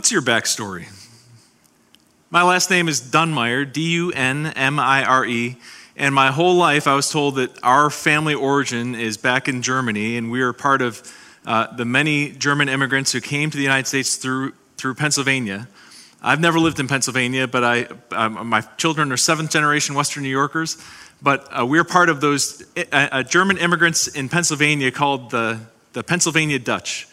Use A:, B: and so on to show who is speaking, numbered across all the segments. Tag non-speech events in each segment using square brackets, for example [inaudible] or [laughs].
A: What's your backstory? My last name is Dunmire, D U N M I R E, and my whole life I was told that our family origin is back in Germany, and we are part of uh, the many German immigrants who came to the United States through, through Pennsylvania. I've never lived in Pennsylvania, but I, um, my children are seventh generation Western New Yorkers. But uh, we're part of those uh, uh German immigrants in Pennsylvania called the, the Pennsylvania Dutch.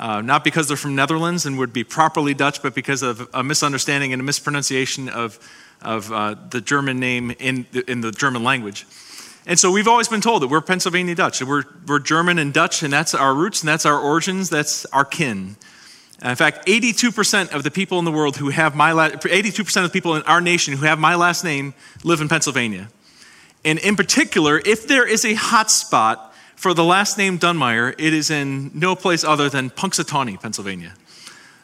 A: Uh, not because they're from Netherlands and would be properly Dutch, but because of a misunderstanding and a mispronunciation of, of uh, the German name in the, in the German language. And so we've always been told that we're Pennsylvania Dutch. We're, we're German and Dutch, and that's our roots, and that's our origins, that's our kin. In fact, 82% of the people in the world who have my last, 82% of the people in our nation who have my last name live in Pennsylvania. And in particular, if there is a hot spot for the last name Dunmire, it is in no place other than Punxsutawney, Pennsylvania.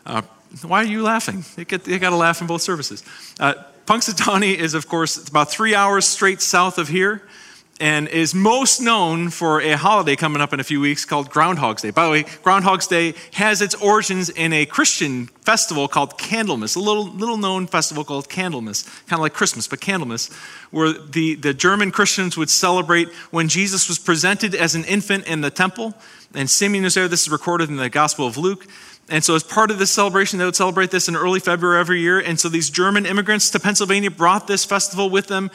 A: Uh, why are you laughing? You got to laugh in both services. Uh, Punxsutawney is, of course, about three hours straight south of here and is most known for a holiday coming up in a few weeks called Groundhog's Day. By the way, Groundhog's Day has its origins in a Christian festival called Candlemas, a little, little known festival called Candlemas, kind of like Christmas, but Candlemas, where the, the German Christians would celebrate when Jesus was presented as an infant in the temple. And Simeon was there. This is recorded in the Gospel of Luke. And so, as part of this celebration, they would celebrate this in early February every year. And so, these German immigrants to Pennsylvania brought this festival with them.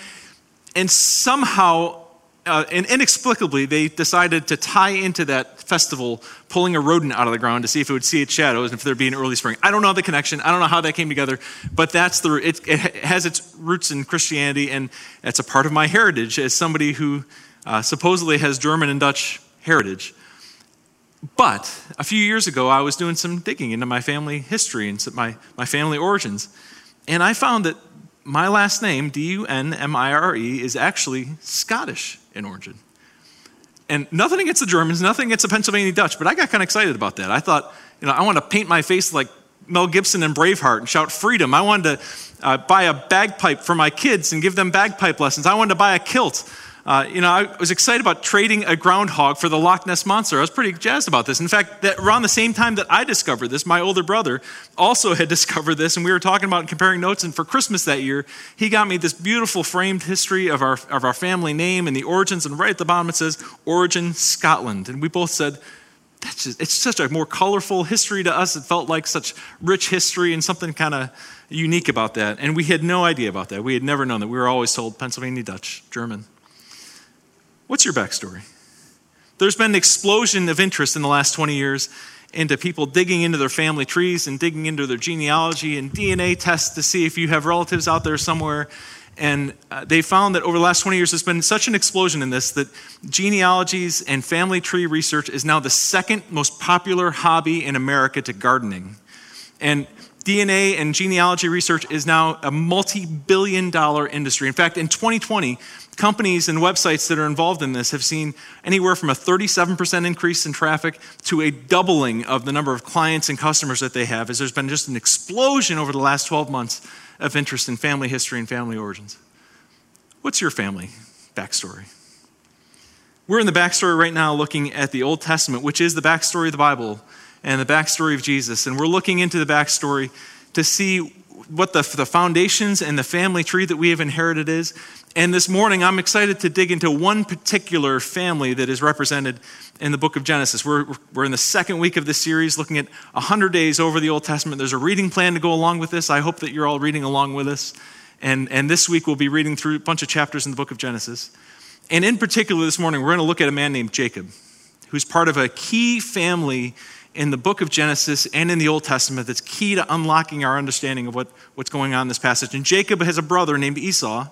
A: And somehow, uh, and inexplicably, they decided to tie into that festival pulling a rodent out of the ground to see if it would see its shadows and if there'd be an early spring. I don't know the connection. I don't know how that came together, but that's the it, it has its roots in Christianity, and it's a part of my heritage as somebody who uh, supposedly has German and Dutch heritage. But a few years ago, I was doing some digging into my family history and my, my family origins, and I found that my last name, D U N M I R E, is actually Scottish in origin. And nothing against the Germans, nothing against the Pennsylvania Dutch, but I got kind of excited about that. I thought, you know, I want to paint my face like Mel Gibson and Braveheart and shout freedom. I wanted to uh, buy a bagpipe for my kids and give them bagpipe lessons. I wanted to buy a kilt. Uh, you know, I was excited about trading a groundhog for the Loch Ness Monster. I was pretty jazzed about this. In fact, that around the same time that I discovered this, my older brother also had [laughs] discovered this, and we were talking about comparing notes. And for Christmas that year, he got me this beautiful framed history of our, of our family name and the origins. And right at the bottom it says, Origin Scotland. And we both said, that's just, it's such a more colorful history to us. It felt like such rich history and something kind of unique about that. And we had no idea about that. We had never known that. We were always told Pennsylvania Dutch, German. What's your backstory? There's been an explosion of interest in the last 20 years into people digging into their family trees and digging into their genealogy and DNA tests to see if you have relatives out there somewhere. And uh, they found that over the last 20 years, there's been such an explosion in this that genealogies and family tree research is now the second most popular hobby in America to gardening. And DNA and genealogy research is now a multi billion dollar industry. In fact, in 2020, companies and websites that are involved in this have seen anywhere from a 37% increase in traffic to a doubling of the number of clients and customers that they have, as there's been just an explosion over the last 12 months of interest in family history and family origins. What's your family backstory? We're in the backstory right now looking at the Old Testament, which is the backstory of the Bible and the backstory of Jesus. And we're looking into the backstory to see what the, the foundations and the family tree that we have inherited is. And this morning, I'm excited to dig into one particular family that is represented in the book of Genesis. We're, we're in the second week of this series, looking at 100 days over the Old Testament. There's a reading plan to go along with this. I hope that you're all reading along with us. And, and this week, we'll be reading through a bunch of chapters in the book of Genesis. And in particular, this morning, we're going to look at a man named Jacob, who's part of a key family in the book of Genesis and in the Old Testament that's key to unlocking our understanding of what, what's going on in this passage. And Jacob has a brother named Esau,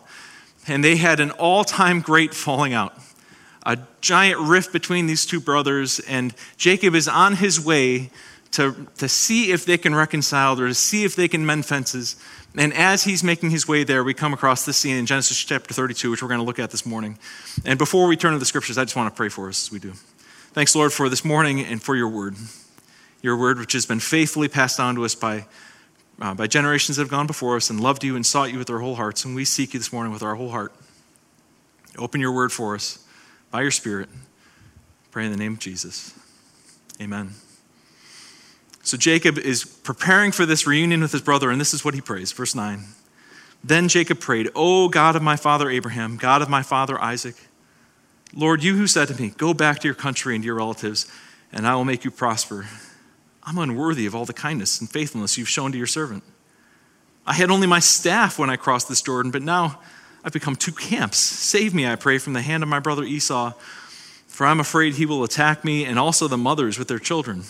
A: and they had an all time great falling out. A giant rift between these two brothers, and Jacob is on his way to, to see if they can reconcile or to see if they can mend fences. And as he's making his way there, we come across this scene in Genesis chapter 32, which we're going to look at this morning. And before we turn to the scriptures, I just want to pray for us as we do. Thanks, Lord, for this morning and for your word your word, which has been faithfully passed on to us by, uh, by generations that have gone before us and loved you and sought you with their whole hearts. And we seek you this morning with our whole heart. Open your word for us by your Spirit. Pray in the name of Jesus. Amen. So Jacob is preparing for this reunion with his brother, and this is what he prays. Verse 9. Then Jacob prayed, O God of my father Abraham, God of my father Isaac, Lord, you who said to me, Go back to your country and to your relatives, and I will make you prosper. I'm unworthy of all the kindness and faithfulness you've shown to your servant. I had only my staff when I crossed this Jordan, but now I've become two camps. Save me, I pray, from the hand of my brother Esau, for I'm afraid he will attack me and also the mothers with their children.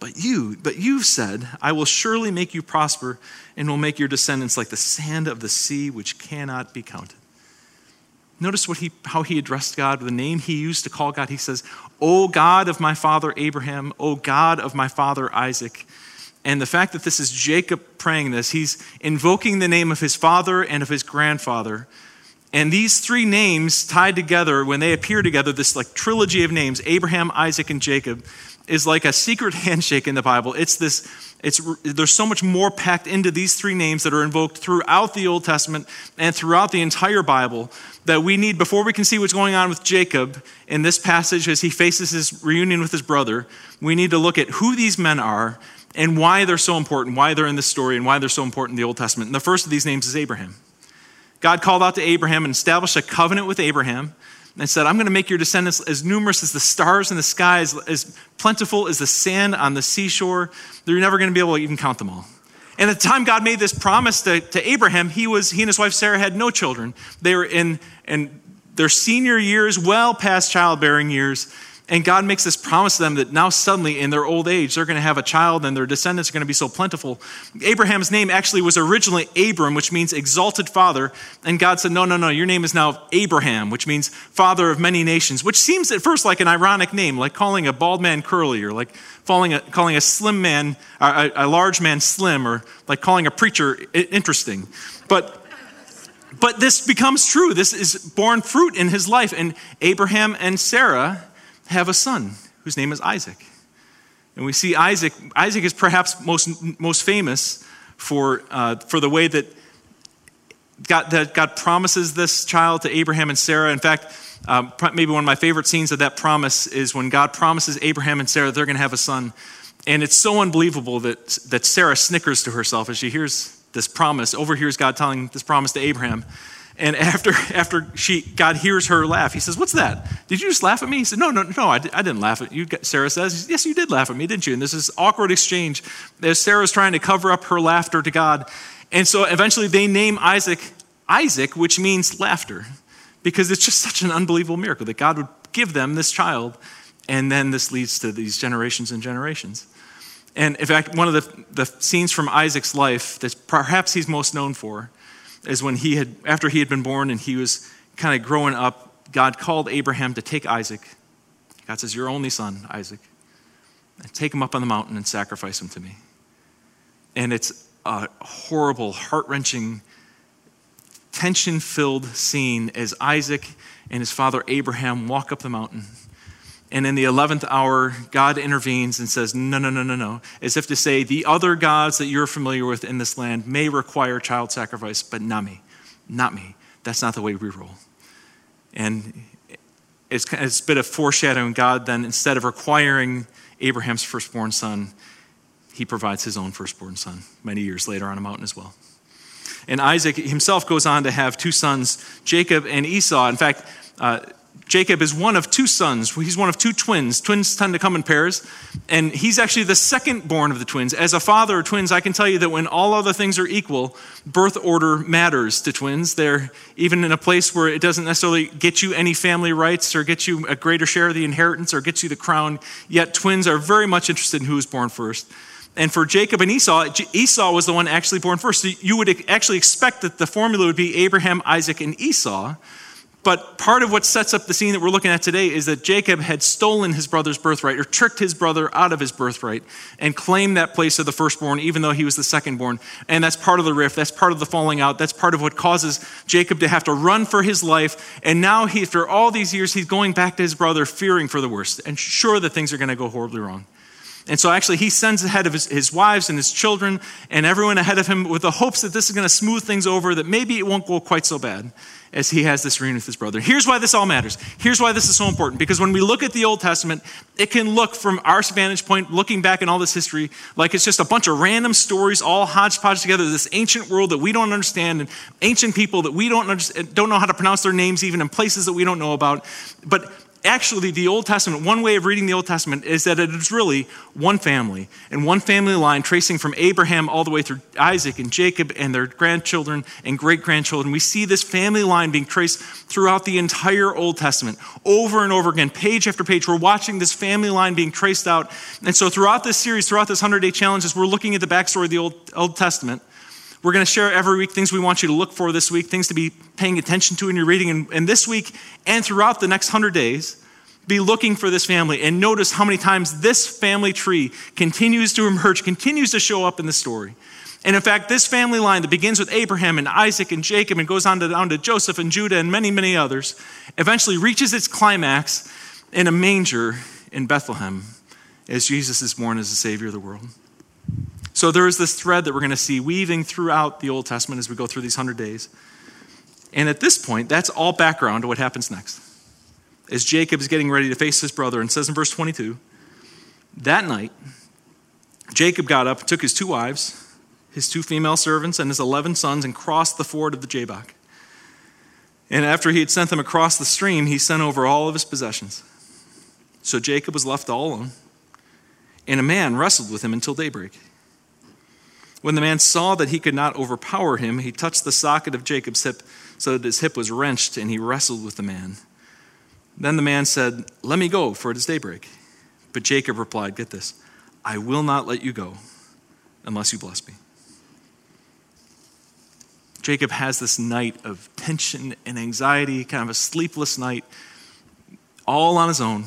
A: But you, but you've said, I will surely make you prosper and will make your descendants like the sand of the sea, which cannot be counted. Notice what he, how he addressed God, the name he used to call God. He says, O God of my father Abraham, O God of my father Isaac. And the fact that this is Jacob praying this, he's invoking the name of his father and of his grandfather. And these three names tied together, when they appear together, this like trilogy of names, Abraham, Isaac, and Jacob, is like a secret [laughs] handshake in the Bible. It's this, it's, there's so much more packed into these three names that are invoked throughout the Old Testament and throughout the entire Bible that we need, before we can see what's going on with Jacob in this passage as he faces his reunion with his brother, we need to look at who these men are and why they're so important, why they're in this story, and why they're so important in the Old Testament. And the first of these names is Abraham. God called out to Abraham and established a covenant with Abraham and said, I'm going to make your descendants as numerous as the stars in the sky, as, as plentiful as the sand on the seashore. You're never going to be able to even count them all. And at the time God made this promise to, to Abraham, he, was, he and his wife Sarah had no children. They were in, in their senior years, well past childbearing years. And God makes this promise to them that now suddenly in their old age, they're going to have a child and their descendants are going to be so plentiful. Abraham's name actually was originally Abram, which means exalted father. And God said, No, no, no, your name is now Abraham, which means father of many nations, which seems at first like an ironic name, like calling a bald man curly or like calling a, calling a slim man, a, a large man slim, or like calling a preacher interesting. But but this becomes true. This is born fruit in his life. And Abraham and Sarah have a son whose name is Isaac. And we see Isaac, Isaac is perhaps most, most famous for, uh, for the way that God, that God promises this child to Abraham and Sarah. In fact, um, maybe one of my favorite scenes of that promise is when God promises Abraham and Sarah they're going to have a son. And it's so unbelievable that, that Sarah snickers to herself as she hears this promise, overhears God telling this promise to Abraham. And after, after she, God hears her laugh, he says, What's that? Did you just laugh at me? He said, No, no, no, I, I didn't laugh at you. Sarah says, Yes, you did laugh at me, didn't you? And this is awkward exchange as Sarah's trying to cover up her laughter to God. And so eventually they name Isaac Isaac, which means laughter, because it's just such an unbelievable miracle that God would give them this child, and then this leads to these generations and generations. And in fact, one of the, the scenes from Isaac's life that perhaps he's most known for is when he had, after he had been born and he was kind of growing up, God called Abraham to take Isaac. God says, Your only son, Isaac, and take him up on the mountain and sacrifice him to me. And it's a horrible, heart wrenching, tension filled scene as Isaac and his father Abraham walk up the mountain. And in the 11th hour, God intervenes and says, No, no, no, no, no. As if to say, the other gods that you're familiar with in this land may require child sacrifice, but not me. Not me. That's not the way we roll. And it's, it's a bit of foreshadowing God then, instead of requiring Abraham's firstborn son, he provides his own firstborn son many years later on a mountain as well. And Isaac himself goes on to have two sons, Jacob and Esau. In fact, uh, Jacob is one of two sons. He's one of two twins. Twins tend to come in pairs. And he's actually the second born of the twins. As a father of twins, I can tell you that when all other things are equal, birth order matters to twins. They're even in a place where it doesn't necessarily get you any family rights or get you a greater share of the inheritance or get you the crown. Yet twins are very much interested in who was born first. And for Jacob and Esau, Esau was the one actually born first. So you would actually expect that the formula would be Abraham, Isaac, and Esau. But part of what sets up the scene that we're looking at today is that Jacob had stolen his brother's birthright or tricked his brother out of his birthright and claimed that place of the firstborn, even though he was the secondborn. And that's part of the rift. That's part of the falling out. That's part of what causes Jacob to have to run for his life. And now, he, after all these years, he's going back to his brother, fearing for the worst and sure that things are going to go horribly wrong. And so actually, he sends ahead of his, his wives and his children and everyone ahead of him with the hopes that this is going to smooth things over, that maybe it won't go quite so bad as he has this reunion with his brother. Here's why this all matters. Here's why this is so important. Because when we look at the Old Testament, it can look from our vantage point, looking back in all this history, like it's just a bunch of random stories all hodgepodge together, this ancient world that we don't understand, and ancient people that we don't, don't know how to pronounce their names, even in places that we don't know about. But actually, the Old Testament, one way of reading the Old Testament is that it is really one family and one family line tracing from Abraham all the way through Isaac and Jacob and their grandchildren and great grandchildren. We see this family line being traced throughout the entire Old Testament over and over again, page after page. We're watching this family line being traced out. And so, throughout this series, throughout this 100 day challenge, as we're looking at the backstory of the Old, Old Testament, we're going to share every week things we want you to look for this week, things to be paying attention to in your reading. And, and this week and throughout the next 100 days, be looking for this family and notice how many times this family tree continues to emerge, continues to show up in the story. And in fact, this family line that begins with Abraham and Isaac and Jacob and goes on to, down to Joseph and Judah and many, many others eventually reaches its climax in a manger in Bethlehem as Jesus is born as the Savior of the world. So there is this thread that we're going to see weaving throughout the Old Testament as we go through these 100 days. And at this point, that's all background to what happens next. As Jacob is getting ready to face his brother, and says in verse 22 that night, Jacob got up, took his two wives, his two female servants, and his 11 sons, and crossed the ford of the Jabbok. And after he had sent them across the stream, he sent over all of his possessions. So Jacob was left all alone, and a man wrestled with him until daybreak. When the man saw that he could not overpower him, he touched the socket of Jacob's hip so that his hip was wrenched, and he wrestled with the man. Then the man said, Let me go, for it is daybreak. But Jacob replied, Get this, I will not let you go unless you bless me. Jacob has this night of tension and anxiety, kind of a sleepless night, all on his own.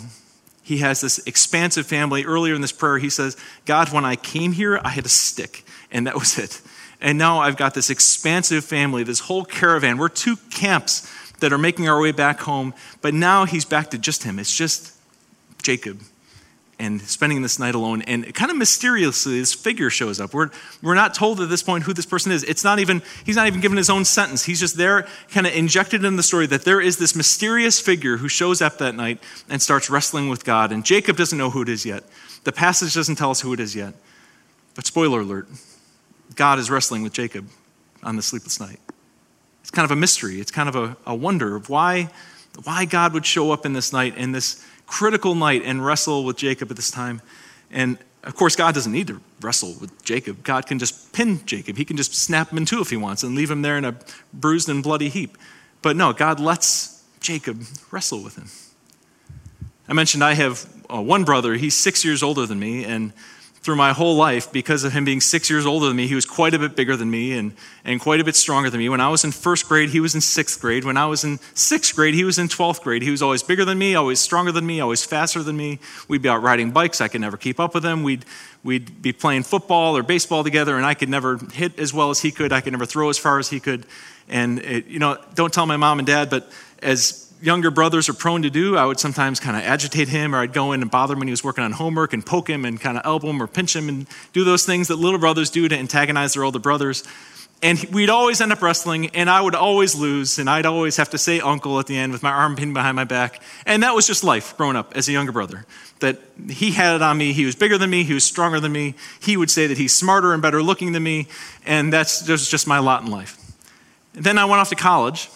A: He has this expansive family. Earlier in this prayer, he says, God, when I came here, I had a stick and that was it. And now I've got this expansive family, this whole caravan. We're two camps that are making our way back home, but now he's back to just him. It's just Jacob and spending this night alone. And kind of mysteriously, this figure shows up. We're, we're not told at this point who this person is. It's not even, he's not even given his own sentence. He's just there, kind of injected in the story that there is this mysterious figure who shows up that night and starts wrestling with God. And Jacob doesn't know who it is yet. The passage doesn't tell us who it is yet. But spoiler alert, God is wrestling with Jacob on the sleepless night. It's kind of a mystery. It's kind of a, a wonder of why, why God would show up in this night, in this critical night, and wrestle with Jacob at this time. And of course, God doesn't need to wrestle with Jacob. God can just pin Jacob. He can just snap him in two if he wants and leave him there in a bruised and bloody heap. But no, God lets Jacob wrestle with him. I mentioned I have uh, one brother. He's six years older than me, and through my whole life because of him being six years older than me. He was quite a bit bigger than me and, and quite a bit stronger than me. When I was in first grade, he was in sixth grade. When I was in sixth grade, he was in 12th grade. He was always bigger than me, always stronger than me, always faster than me. We'd be out riding bikes. I could never keep up with him. We'd, we'd be playing football or baseball together, and I could never hit as well as he could. I could never throw as far as he could. And, it, you know, don't tell my mom and dad, but as younger brothers are prone to do. I would sometimes kind of agitate him, or I'd go in and bother him when he was working on homework and poke him and kind of elbow him or pinch him and do those things that little brothers do to antagonize their older brothers. And we'd always end up wrestling, and I would always lose, and I'd always have to say uncle at the end with my arm pinned behind my back. And that was just life growing up as a younger brother. That he had it on me. He was bigger than me, he was stronger than me. He would say that he's smarter and better looking than me, and that's just my lot in life. then I went off to college,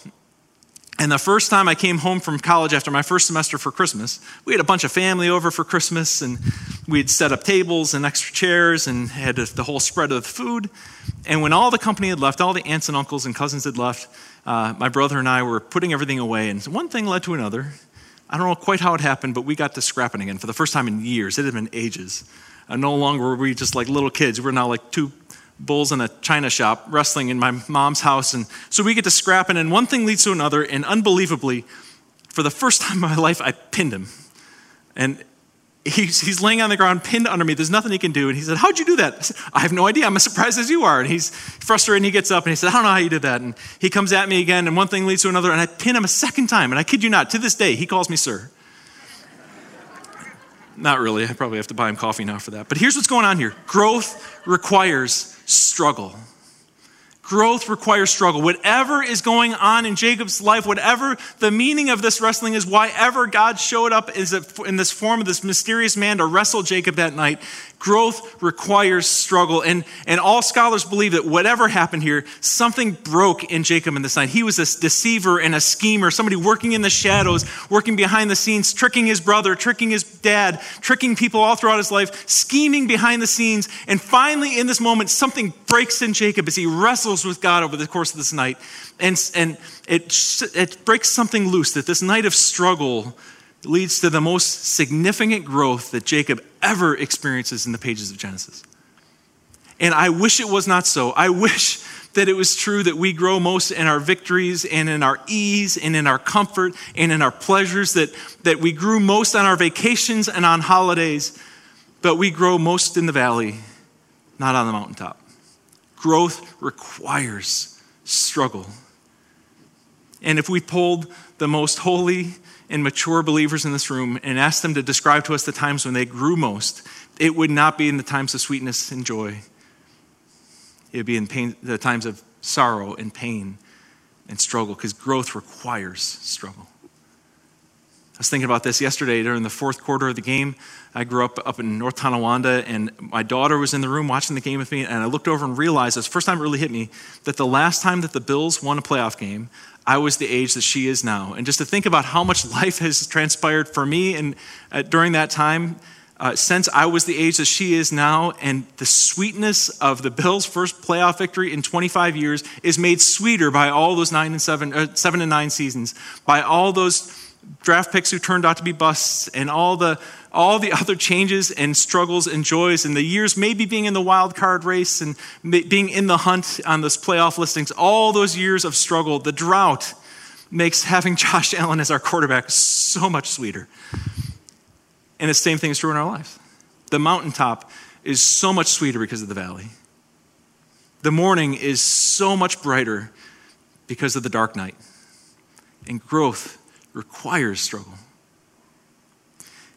A: and the first time I came home from college after my first semester for Christmas, we had a bunch of family over for Christmas, and we'd set up tables and extra chairs and had the whole spread of food. And when all the company had left, all the aunts and uncles and cousins had left, uh, my brother and I were putting everything away. And one thing led to another. I don't know quite how it happened, but we got to scrapping again for the first time in years. It had been ages. Uh, no longer were we just like little kids. We're now like two bulls in a china shop wrestling in my mom's house. And so we get to scrapping, and one thing leads to another. And unbelievably, for the first time in my life, I pinned him. And he's, he's laying on the ground, pinned under me. There's nothing he can do. And he said, How'd you do that? I said, I have no idea. I'm as surprised as you are. And he's frustrated and he gets up and he said, I don't know how you did that. And he comes at me again, and one thing leads to another. And I pin him a second time. And I kid you not, to this day, he calls me sir. Not really. I probably have to buy him coffee now for that. But here's what's going on here growth requires struggle. Growth requires struggle. Whatever is going on in Jacob's life, whatever the meaning of this wrestling is, why ever God showed up in this form of this mysterious man to wrestle Jacob that night, Growth requires struggle. And, and all scholars believe that whatever happened here, something broke in Jacob in this night. He was a deceiver and a schemer, somebody working in the shadows, working behind the scenes, tricking his brother, tricking his dad, tricking people all throughout his life, scheming behind the scenes. And finally, in this moment, something breaks in Jacob as he wrestles with God over the course of this night. And, and it, it breaks something loose that this night of struggle leads to the most significant growth that Jacob ever experiences in the pages of Genesis. And I wish it was not so. I wish [laughs] that it was true that we grow most in our victories and in our ease and in our comfort and in our pleasures, that, that we grew most on our vacations and on holidays, but we grow most in the valley, not on the mountaintop. Growth requires struggle. And if we pulled the most holy and mature believers in this room and asked them to describe to us the times when they grew most, it would not be in the times of sweetness and joy. It would be in pain, the times of sorrow and pain and struggle, because growth requires struggle. I was thinking about this yesterday during the fourth quarter of the game. I grew up up in North Tonawanda, and my daughter was in the room watching the game with me. And I looked over and realized, it's the first time it really hit me, that the last time that the Bills won a playoff game, I was the age that she is now. And just to think about how much [laughs] life has transpired for me and uh, during that time, uh, since I was the age that she is now, and the sweetness of the Bills' first playoff victory in 25 years is made sweeter by all those nine and seven, uh, seven and nine seasons, by all those draft picks who turned out to be busts, and all the all the [laughs] other changes and struggles and joys and the years maybe being in the wild card race and being in the hunt on those playoff listings, all those years of struggle, the drought makes having [laughs] Josh Allen as our quarterback so much sweeter. And the same thing is true in our lives. The mountaintop is so much sweeter because of the valley. The morning is so much brighter because of the dark night. And growth requires struggle.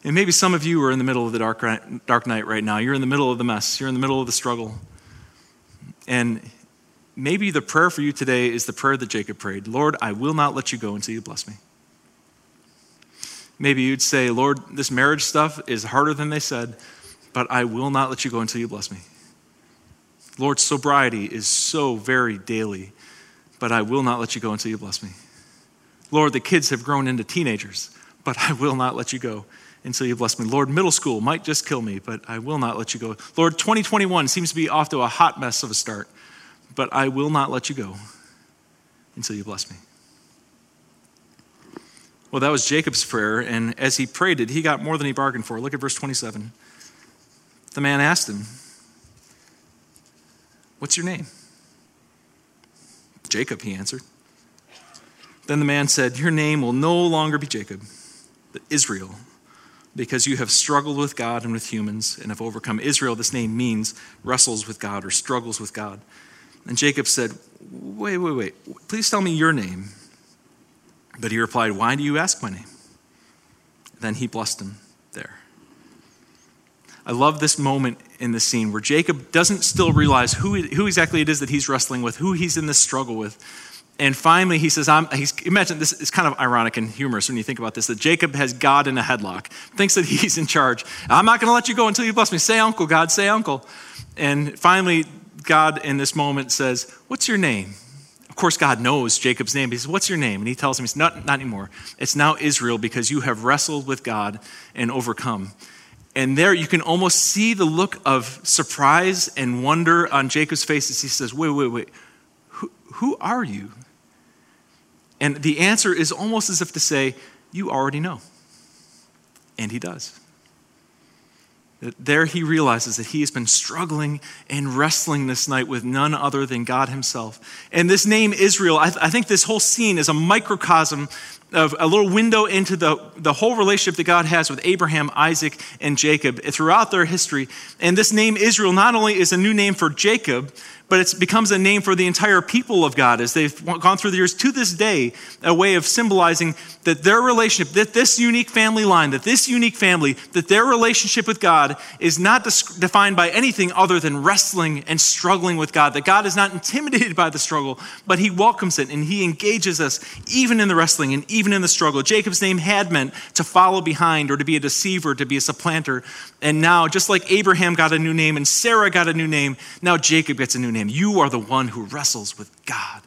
A: And maybe some of you are in the middle of the dark, dark night right now. You're in the middle of the mess, you're in the middle of the struggle. And maybe the prayer for you today is the prayer that Jacob prayed Lord, I will not let you go until you bless me. Maybe you'd say, Lord, this marriage stuff is harder than they said, but I will not let you go until you bless me. Lord, sobriety is so very daily, but I will not let you go until you bless me. Lord, the kids have grown into teenagers, but I will not let you go until you bless me. Lord, middle school might just kill me, but I will not let you go. Lord, 2021 seems to be off to a hot mess of a start, but I will not let you go until you bless me. Well, that was Jacob's prayer, and as he prayed it, he got more than he bargained for. Look at verse 27. The man asked him, What's your name? Jacob, he answered. Then the man said, Your name will no longer be Jacob, but Israel because you have struggled with God and with humans and have overcome. Israel, this name means wrestles with God or struggles with God. And Jacob said, Wait, wait, wait. Please tell me your name. But he replied, Why do you ask my name? Then he blessed him there. I love this moment in the scene where Jacob doesn't still realize who, who exactly it is that he's wrestling with, who he's in this struggle with. And finally, he says, I'm, he's, imagine this is kind of ironic and humorous when you think about this that Jacob has God in a headlock, thinks that [laughs] he's in charge. I'm not going to let you go until you bless me. Say, Uncle, God, say, Uncle. And finally, God in this moment says, What's your name? Of course, God knows Jacob's name. He says, What's your name? And he tells him, It's not, not anymore. It's now Israel because you have wrestled with God and overcome. And there you can almost see the look of surprise and wonder on Jacob's face as he says, Wait, wait, wait. Who, who are you? And the answer is almost as if to say, You already know. And he does. There he realizes that he has been struggling and wrestling this night with none other than God himself. And this name, Israel, I, th- I, think this whole scene is a microcosm of a little window into the, the whole relationship that God has with Abraham, Isaac, and Jacob throughout their history. And this name Israel not only is a new name for Jacob, but it becomes a name for the entire people of God as they've gone through the years to this day, a way of symbolizing that their relationship, that this unique family line, that this unique family, that their relationship with God is not defined by anything other than wrestling and struggling with God, that God is not intimidated by the struggle, but He welcomes it and He engages us even in the wrestling and even in the struggle. Jacob's name had meant to follow behind or to be a deceiver, to be a supplanter. And now, just like Abraham got a new name and Sarah got a new name, now Jacob gets a new name. You are the one who wrestles with God.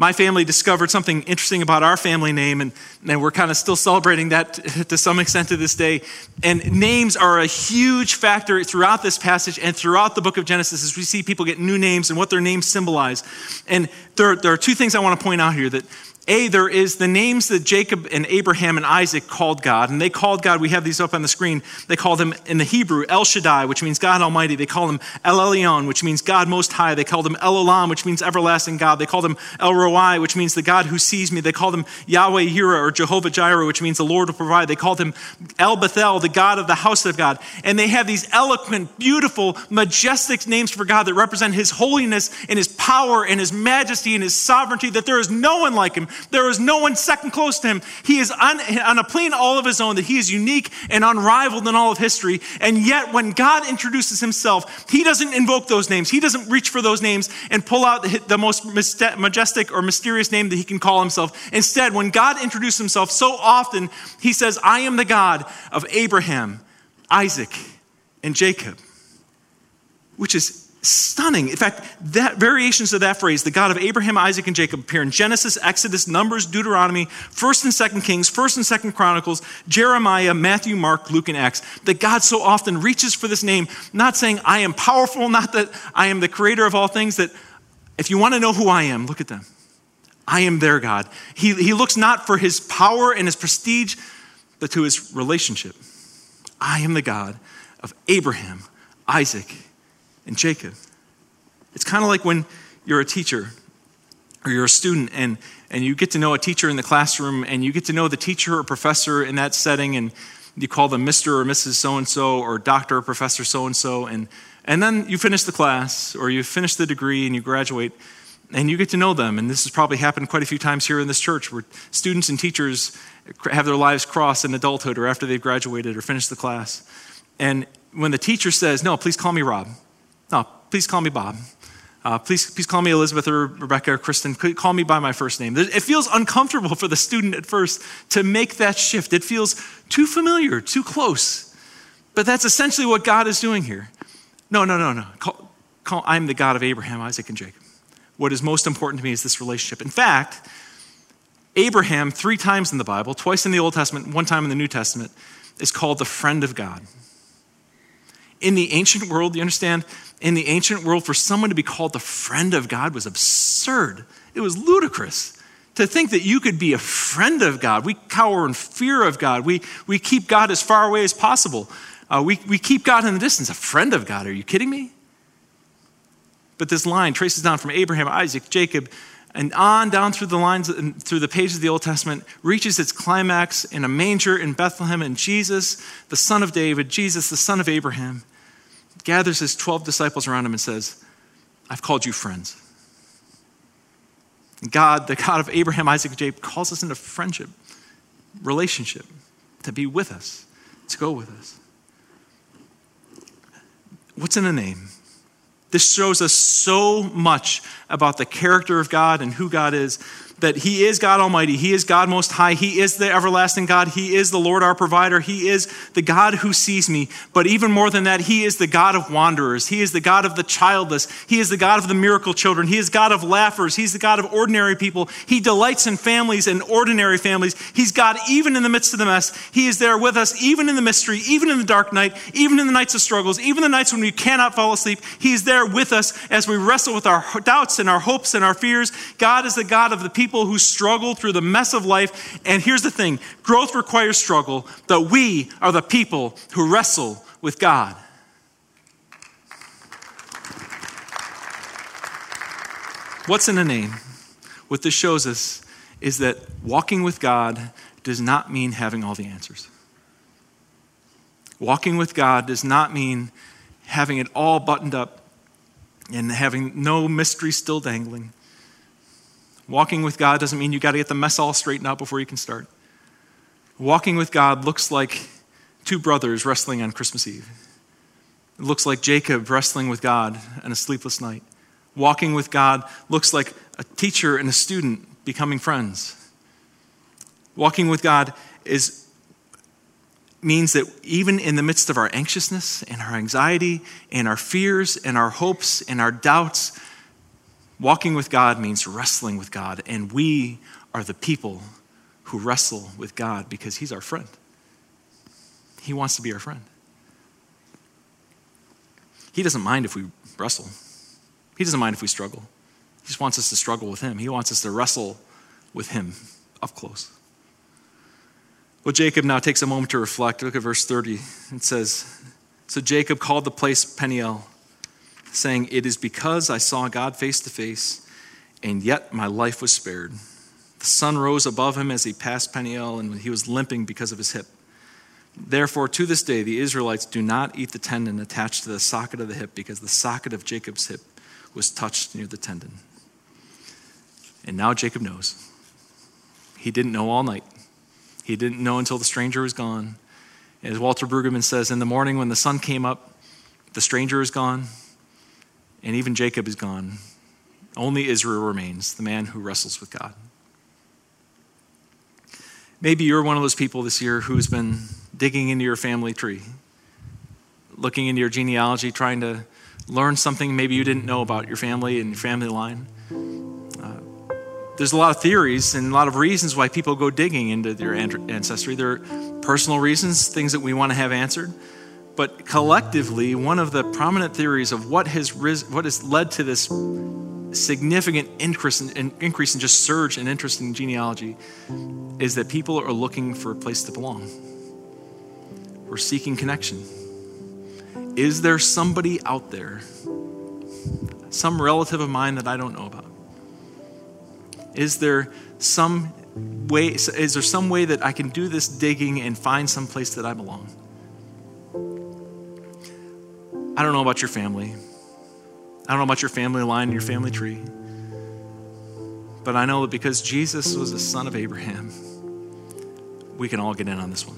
A: My family discovered something interesting about our family name, and, and we're kind of still celebrating that [laughs] to some extent to this day. And names are a huge factor throughout this passage and throughout the book of Genesis as we see people get new names and what their names symbolize. And there, there are two things I want to point out here that a, there is the names that Jacob and Abraham and Isaac called God. And they called God, we have these up on the screen. They called him in the Hebrew El Shaddai, which means God Almighty. They called him El Elyon, which means God Most High. They called him El Olam, which means everlasting God. They called him El Roi, which means the God who sees me. They called him Yahweh Yireh or Jehovah Jireh, which means the Lord will provide. They called him El Bethel, the God of the house of God. And they have these eloquent, beautiful, majestic names for God that represent his holiness and his power and his majesty and his sovereignty, that there is no one like him. There is no one second close to him. He is on, on a plane all of his own, that he is unique and unrivaled in all of history. And yet, when God introduces himself, he doesn't invoke those names. He doesn't reach for those names and pull out the, the most majestic or mysterious name that he can call himself. Instead, when God introduces himself so often, he says, I am the God of Abraham, Isaac, and Jacob, which is stunning. In fact, that variations of that phrase, the God of Abraham, Isaac, and Jacob, appear in Genesis, Exodus, Numbers, Deuteronomy, 1st and 2nd Kings, 1st and 2nd Chronicles, Jeremiah, Matthew, Mark, Luke, and Acts. That God so often reaches for this name, not saying, I am powerful, [laughs] not that I am the creator of all things, that if you want to know who I am, look at them. I am their God. He, he looks not for his power and his prestige, but to his relationship. I am the God of Abraham, Isaac, and Jacob. It's kind of like when you're a teacher or you're a student and, and you get to know a teacher in the classroom and you get to know the teacher or professor in that setting and you call them Mr. or Mrs. So and so or Doctor or Professor so and so. And and then you finish the class or you finish the degree and you graduate and you get to know them. And this has probably happened quite a few times here in this church where students and teachers have their lives cross in adulthood or after they've graduated or finished the class. And when the teacher says, No, please call me Rob. No, please call me Bob. Uh, please, please call me Elizabeth or Rebecca or Kristen. Call me by my first name. It feels uncomfortable for the student at first to make that shift. It feels too familiar, too close. But that's essentially what God is doing here. No, no, no, no. Call, call, I'm the God of Abraham, Isaac, and Jacob. What is most important to me is this relationship. In fact, Abraham, three times in the Bible, twice in the Old Testament, one time in the New Testament, is called the friend of God. In the ancient world, you understand? In the ancient world, for someone to be called the friend of God was absurd. It was ludicrous. To think that you could be a friend of God. We cower in fear of God. We, we keep God as far away as possible. Uh, we, we keep God in the distance. A friend of God. Are you kidding me? But this line traces down from Abraham, Isaac, Jacob, and on down through the lines through the pages of the Old Testament reaches its climax in a manger in Bethlehem and Jesus, the son of David, Jesus, the son of Abraham, gathers his 12 disciples around him and says, I've called you friends. God, the God of Abraham, Isaac, and Jacob, calls us into friendship, relationship, to be with us, to go with us. What's in a name? This shows us so much about the character of God and who God is that He is God Almighty. He is God Most High. He is the everlasting God. He is the Lord our provider. He is the God who sees me. But even more than that, He is the God of wanderers. He is the God of the childless. He is the God of the miracle children. He is God of laughers. He's the God of ordinary people. He delights in families and ordinary families. He's God even in the midst of the mess. He is there with us even in the mystery, even in the dark night, even in the nights of struggles, even the nights when we cannot fall asleep. He is there with us as we wrestle with our doubts and our hopes and our fears. God is the God of the people people who struggle through the mess of life. And here's the thing growth requires struggle, that we are the people who wrestle with God. What's in a name? What this shows us is that walking with God does not mean having all the answers. Walking with God does not mean having it all buttoned up and having no mystery still dangling. Walking with God doesn't mean you got to get the mess all straightened out before you can start. Walking with God looks like two brothers wrestling on Christmas Eve. It looks like Jacob wrestling with God on a sleepless night. Walking with God looks like a teacher and a student becoming friends. Walking with God is means that even in the midst of our anxiousness and our anxiety and our fears and our hopes and our doubts, walking with God means wrestling with God. And we are the people who wrestle with God because He's our friend. He wants to be our friend. He doesn't mind if we wrestle, He doesn't mind if we struggle. He just wants us to struggle with Him. He wants us to wrestle with Him up close. Well, Jacob now takes a moment to reflect. Look at verse 30. It says, So Jacob called the place Peniel, saying, It is because I saw God face to face, and yet my life was spared. The sun rose above him as he passed Peniel, and he was limping because of his hip. Therefore, to this day, the Israelites do not eat the tendon attached to the socket of the hip, because the socket of Jacob's hip was touched near the tendon. And now Jacob knows. He didn't know all night. He didn't know until the stranger was gone. As Walter Brueggemann says, in the morning when the sun came up, the stranger is gone, and even Jacob is gone. Only Israel remains, the man who wrestles with God. Maybe you're one of those people this year who's been digging into your family tree, looking into your genealogy, trying to learn something maybe you didn't know about your family and your family line uh, there's a lot of theories and a lot of reasons why people go digging into their ancestry. There are personal reasons, things that we want to have answered. But collectively, one of the prominent theories of what has, what has led to this significant increase in, increase in just surge in interest in genealogy is that people are looking for a place to belong. We're seeking connection. Is there somebody out there, some relative of mine that I don't know about? Is there some way, is there some way that I can do this digging and find some place that I belong? I don't know about your family. I don't know about your family line, and your family tree. But I know that because Jesus was a son of Abraham, we can all get in on this one.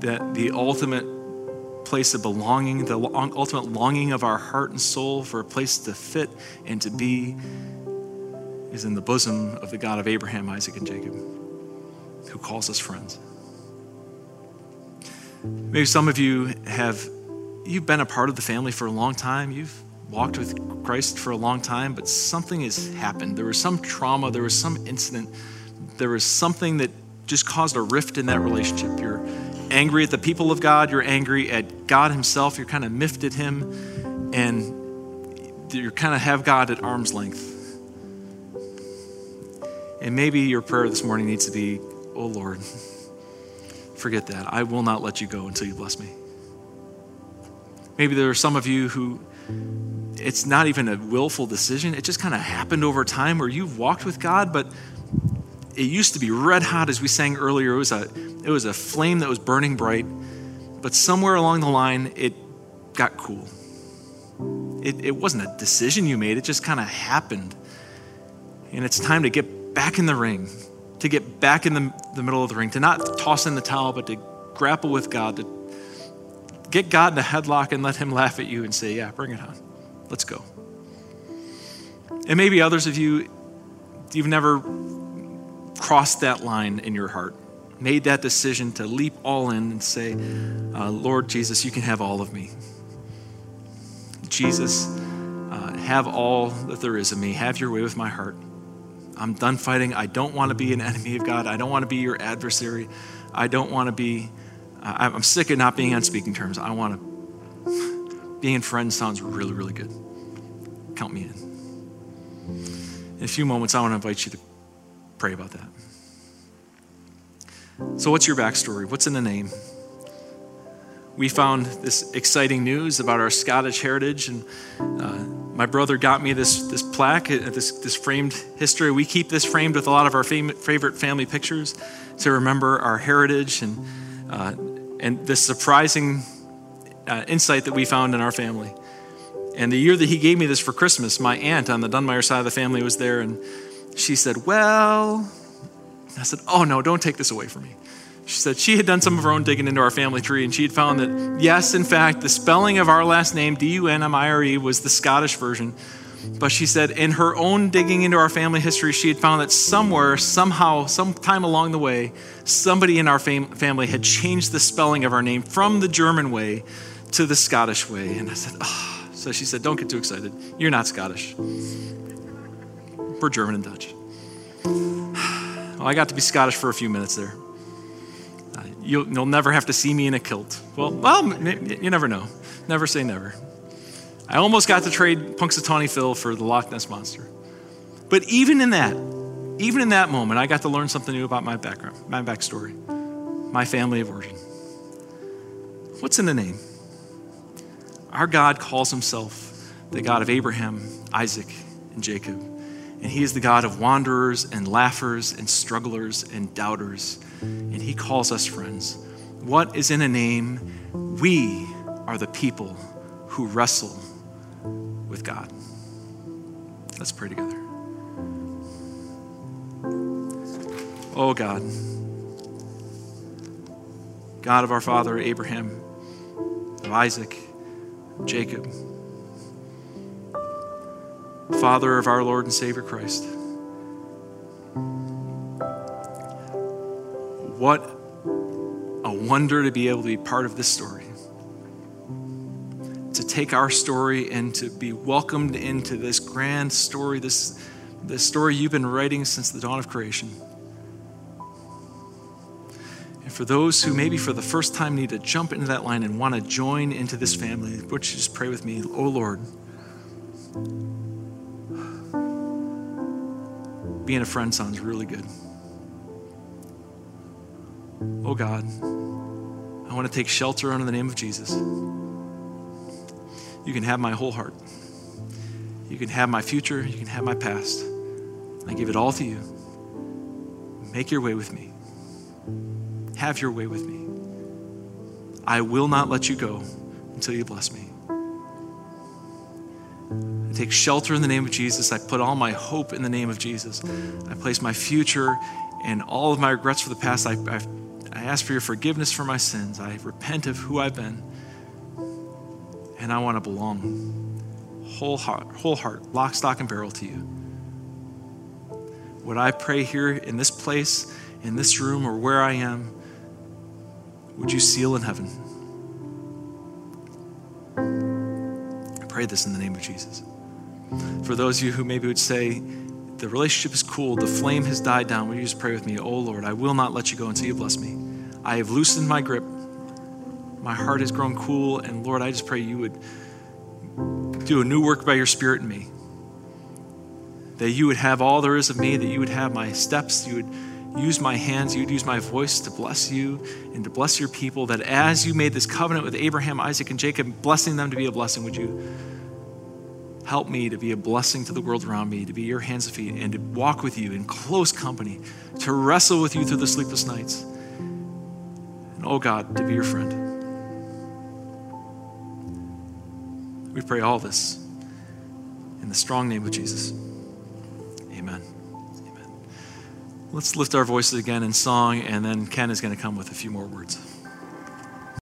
A: That the ultimate place of belonging, the ultimate longing of our heart and soul for a place to fit and to be is in the bosom of the God of Abraham, Isaac, and Jacob, who calls us friends. Maybe some of you have you've been a part of the family for a long time. You've walked with Christ for a long time, but something has happened. There was some trauma, there was some incident, there was something that just caused a rift in that relationship. You're angry at the people of God, you're angry at God Himself, you're kind of miffed at Him, and you kind of have God at arm's length. And maybe your prayer this morning needs to be, Oh Lord, forget that. I will not let you go until you bless me. Maybe there are some of you who it's not even a willful decision. It just kind of happened over time where you've walked with God, but it used to be red hot as we sang earlier. It was a, it was a flame that was burning bright, but somewhere along the line, it got cool. It, it wasn't a decision you made, it just kind of happened. And it's time to get back in the ring, to get back in the, the middle of the ring, to not toss in the towel, but to grapple with God, to get God in a headlock and let Him laugh at you and say, Yeah, bring it on. Let's go. And maybe others of you, you've never crossed that line in your heart, made that decision to leap all in and say, uh, Lord Jesus, you can have all of me. Jesus, uh, have all that there is of me. Have your way with my heart. I'm done fighting. I don't want to be an enemy of God. I don't want to be your adversary. I don't want to be, I'm sick of not being on speaking terms. I want to, being friends sounds really, really good. Count me in. In a few moments, I want to invite you to pray about that. So, what's your backstory? What's in the name? We found this exciting news about our Scottish heritage, and uh, my brother got me this, this plaque, uh, this, this framed history. We keep this framed with a lot of our fam- favorite family pictures to remember our heritage and, uh, and this surprising uh, insight that we found in our family. And the year that he gave me this for Christmas, my aunt on the Dunmire side of the family was there, and she said, Well, I said, Oh, no, don't take this away from me. She said she had done some of her own digging into our family tree, and she had found that, yes, in fact, the spelling of our last name, D U N M I R E, was the Scottish version. But she said in her own digging into our family history, she had found that somewhere, somehow, sometime along the way, somebody in our fam- family had changed the spelling of our name from the German way to the Scottish way. And I said, oh. So she said, Don't get too excited. You're not Scottish. We're German and Dutch. Well, I got to be Scottish for a few minutes there. Uh, you'll, you'll, never have to see me in a kilt. Well, well, you never know. Never say never. I almost got to trade Punxsutawney Phil for the Loch Ness Monster. But even in that, even in that moment, I got to learn something new about my background, my backstory, my family of origin. What's in the name? Our God calls himself the God of Abraham, Isaac, and Jacob. And he is the God of wanderers and laughers and strugglers and doubters. And he calls us friends. What is in a name? We are the people who wrestle with God. Let's pray together. Oh God, God of our father Abraham, of Isaac, Jacob, Father of our Lord and Savior Christ. What a wonder to be able to be part of this story. Take our story and to be welcomed into this grand story, this, this story you've been writing since the dawn of creation. And for those who maybe for the first time need to jump into that line and want to join into this family, would you just pray with me? Oh Lord, being a friend sounds really good. Oh God, I want to take shelter under the name of Jesus. You can have my whole heart. You can have my future. You can have my past. I give it all to you. Make your way with me. Have your way with me. I will not let you go until you bless me. I take shelter in the name of Jesus. I put all my hope in the name of Jesus. I place my future and all of my regrets for the past. I, I, I ask for your forgiveness for my sins. I repent of who I've been. And I want to belong whole heart, whole heart, lock, stock, and barrel to you. What I pray here in this place, in this room, or where I am, would you seal in heaven? I pray this in the name of Jesus. For those of you who maybe would say, the relationship is cool, the flame has died down, will you just pray with me? Oh Lord, I will not let you go until you bless me. I have loosened my grip. My heart has grown cool, and Lord, I just pray you would do a new work by your Spirit in me. That you would have all there is of me, that you would have my steps, you would use my hands, you'd use my voice to bless you and to bless your people. That as you made this covenant with Abraham, Isaac, and Jacob, blessing them to be a blessing, would you help me to be a blessing to the world around me, to be your hands and feet, and to walk with you in close company, to wrestle with you through the sleepless nights. And oh God, to be your friend. We pray all this in the strong name of Jesus. Amen. Amen. Let's lift our voices again in song, and then Ken is going to come with a few more words.